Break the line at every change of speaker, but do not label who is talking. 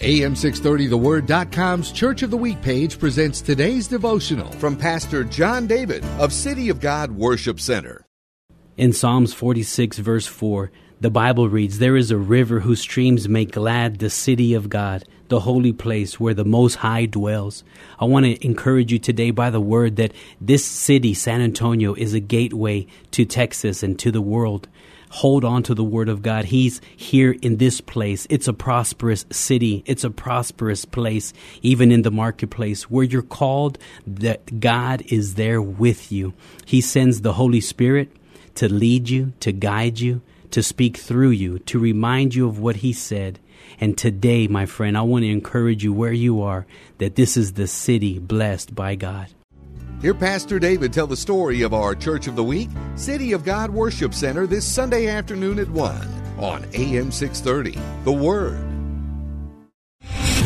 AM630TheWord.com's Church of the Week page presents today's devotional from Pastor Jon David of City of God Worship Center.
In Psalms 46, verse 4, the Bible reads, There is a river whose streams make glad the city of God, the holy place where the Most High dwells. I want to encourage you today by the word that this city, San Antonio, is a gateway to Texas and to the world hold on to the word of God. He's here in this place. It's a prosperous city. It's a prosperous place, even in the marketplace where you're called that God is there with you. He sends the Holy Spirit to lead you, to guide you, to speak through you, to remind you of what he said. And today, my friend, I want to encourage you where you are that this is the city blessed by God.
Hear Pastor David tell the story of our Church of the Week, City of God Worship Center, this Sunday afternoon at 1 on AM 630. The Word.